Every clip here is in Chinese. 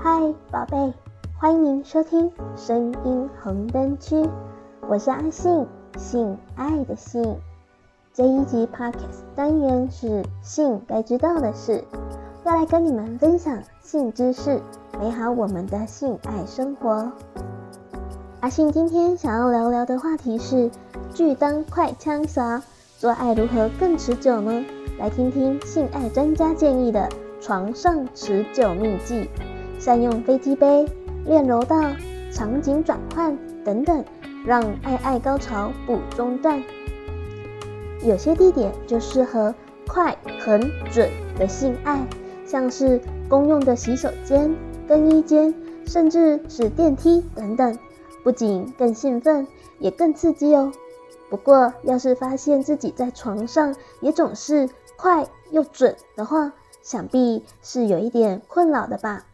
嗨，宝贝，欢迎收听声音红灯区，我是阿信，性爱的性。这一集 Podcast 单元是性该知道的事，要来跟你们分享性知识，美好我们的性爱生活。阿信今天想要聊聊的话题是拒当快枪侠，做爱如何更持久呢？来听听性爱专家建议的床上持久秘技。善用飞机杯、练柔道、场景转换等等，让爱爱高潮不中断。有些地点就适合快、狠、准的性爱，像是公用的洗手间、更衣间，甚至是电梯等等，不仅更兴奋，也更刺激哦。不过，要是发现自己在床上也总是快又准的话，想必是有一点困扰的吧。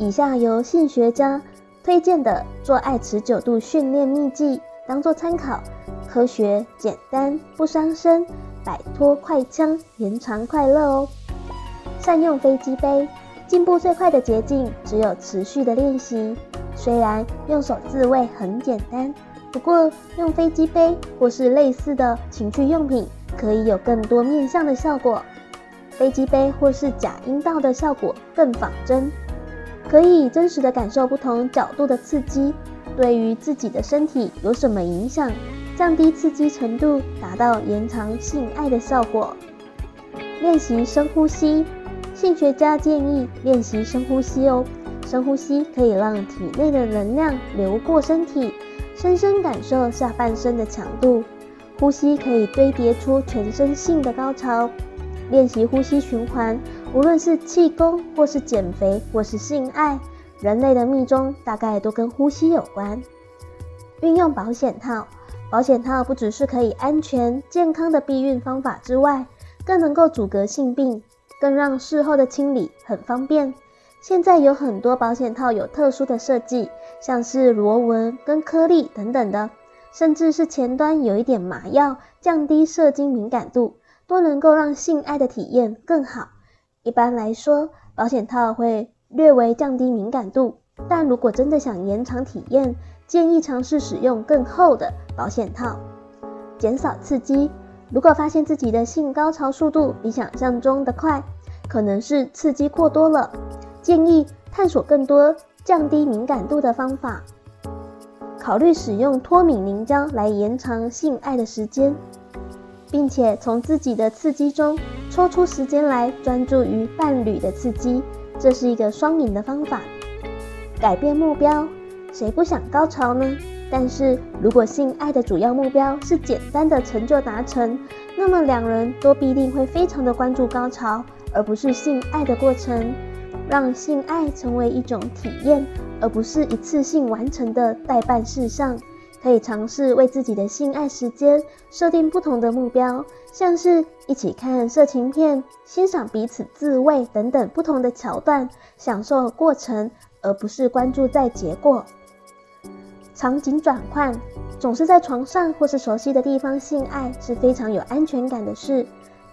以下由性学家推荐的做爱持久度训练秘技当做参考，科学简单不伤身，摆脱快枪，延长快乐哦。善用飞机杯，进步最快的捷径只有持续的练习。虽然用手自慰很简单，不过用飞机杯或是类似的情趣用品，可以有更多面向的效果。飞机杯或是假阴道的效果更仿真。可以真实的感受不同角度的刺激，对于自己的身体有什么影响，降低刺激程度，达到延长性爱的效果。练习深呼吸，性学家建议练习深呼吸哦。深呼吸可以让体内的能量流过身体，深深感受下半身的强度。呼吸可以堆叠出全身性的高潮。练习呼吸循环。无论是气功，或是减肥，或是性爱，人类的秘中大概都跟呼吸有关。运用保险套，保险套不只是可以安全健康的避孕方法之外，更能够阻隔性病，更让事后的清理很方便。现在有很多保险套有特殊的设计，像是螺纹跟颗粒等等的，甚至是前端有一点麻药，降低射精敏感度，都能够让性爱的体验更好。一般来说，保险套会略微降低敏感度，但如果真的想延长体验，建议尝试使用更厚的保险套，减少刺激。如果发现自己的性高潮速度比想象中的快，可能是刺激过多了，建议探索更多降低敏感度的方法，考虑使用脱敏凝胶来延长性爱的时间。并且从自己的刺激中抽出时间来专注于伴侣的刺激，这是一个双赢的方法。改变目标，谁不想高潮呢？但是如果性爱的主要目标是简单的成就达成，那么两人都必定会非常的关注高潮，而不是性爱的过程。让性爱成为一种体验，而不是一次性完成的待办事项。可以尝试为自己的性爱时间设定不同的目标，像是一起看色情片、欣赏彼此自慰等等不同的桥段，享受过程，而不是关注在结果。场景转换，总是在床上或是熟悉的地方性爱是非常有安全感的事，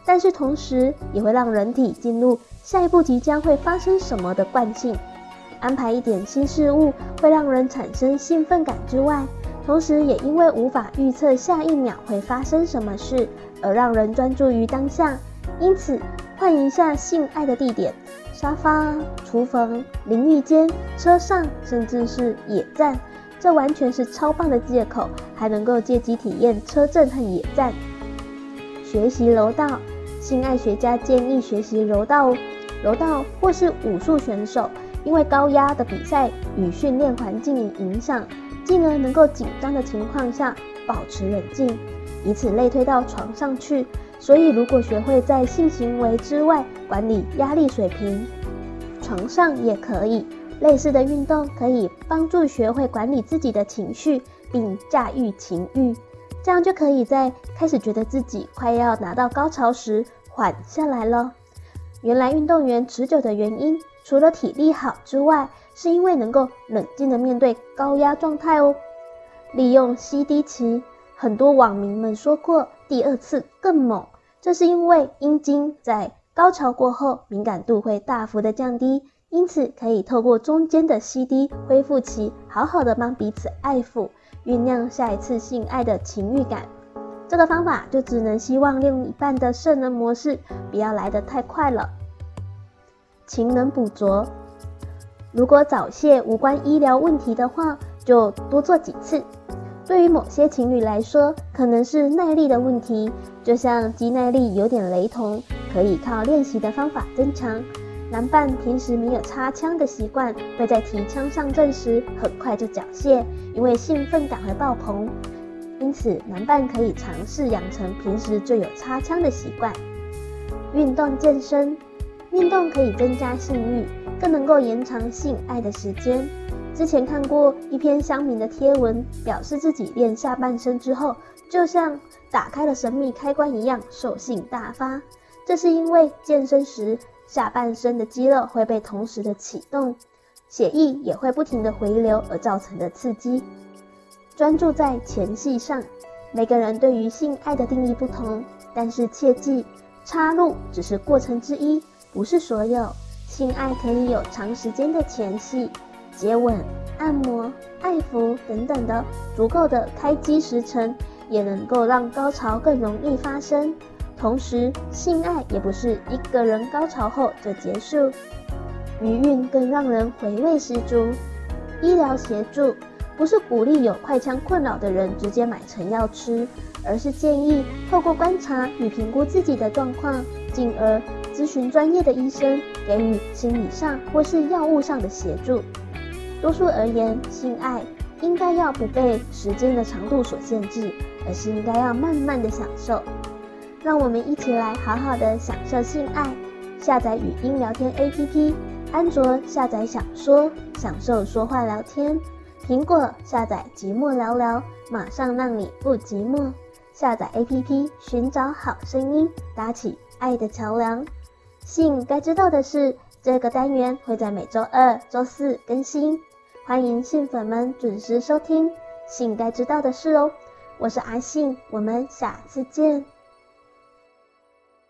但是同时也会让人体进入下一步即将会发生什么的惯性。安排一点新事物会让人产生兴奋感之外，同时，也因为无法预测下一秒会发生什么事，而让人专注于当下。因此，换一下性爱的地点：沙发、厨房、淋浴间、车上，甚至是野战，这完全是超棒的借口，还能够借机体验车震和野战。学习柔道，性爱学家建议学习柔道。柔道或是武术选手，因为高压的比赛与训练环境影响。进而能够紧张的情况下保持冷静，以此类推到床上去。所以，如果学会在性行为之外管理压力水平，床上也可以。类似的运动可以帮助学会管理自己的情绪，并驾驭情欲，这样就可以在开始觉得自己快要拿到高潮时缓下来了。原来运动员持久的原因，除了体力好之外，是因为能够冷静地面对高压状态哦。利用 CD 期，很多网民们说过第二次更猛，这是因为阴茎在高潮过后敏感度会大幅的降低，因此可以透过中间的 CD 恢复期，好好的帮彼此爱抚，酝酿下一次性爱的情欲感。这个方法就只能希望另一半的圣人模式不要来得太快了。情能补拙，如果早泄无关医疗问题的话，就多做几次。对于某些情侣来说，可能是耐力的问题，就像肌耐力有点雷同，可以靠练习的方法增强。男伴平时没有插枪的习惯，会在提枪上阵时很快就缴械，因为兴奋感会爆棚。因此，男伴可以尝试养成平时就有插枪的习惯。运动健身，运动可以增加性欲，更能够延长性爱的时间。之前看过一篇乡民的贴文，表示自己练下半身之后，就像打开了神秘开关一样，兽性大发。这是因为健身时下半身的肌肉会被同时的启动，血液也会不停的回流而造成的刺激。专注在前戏上，每个人对于性爱的定义不同，但是切记，插入只是过程之一，不是所有。性爱可以有长时间的前戏、接吻、按摩、爱抚等等的足够的开机时程，也能够让高潮更容易发生。同时，性爱也不是一个人高潮后就结束，余韵更让人回味十足。医疗协助。不是鼓励有快枪困扰的人直接买成药吃，而是建议透过观察与评估自己的状况，进而咨询专业的医生，给予心理上或是药物上的协助。多数而言，性爱应该要不被时间的长度所限制，而是应该要慢慢的享受。让我们一起来好好的享受性爱。下载语音聊天 APP，安卓下载小说，享受说话聊天。苹果下载寂寞聊聊，马上让你不寂寞。下载 APP，寻找好声音，搭起爱的桥梁。信该知道的事，这个单元会在每周二、周四更新，欢迎信粉们准时收听。信该知道的事哦，我是阿信，我们下次见。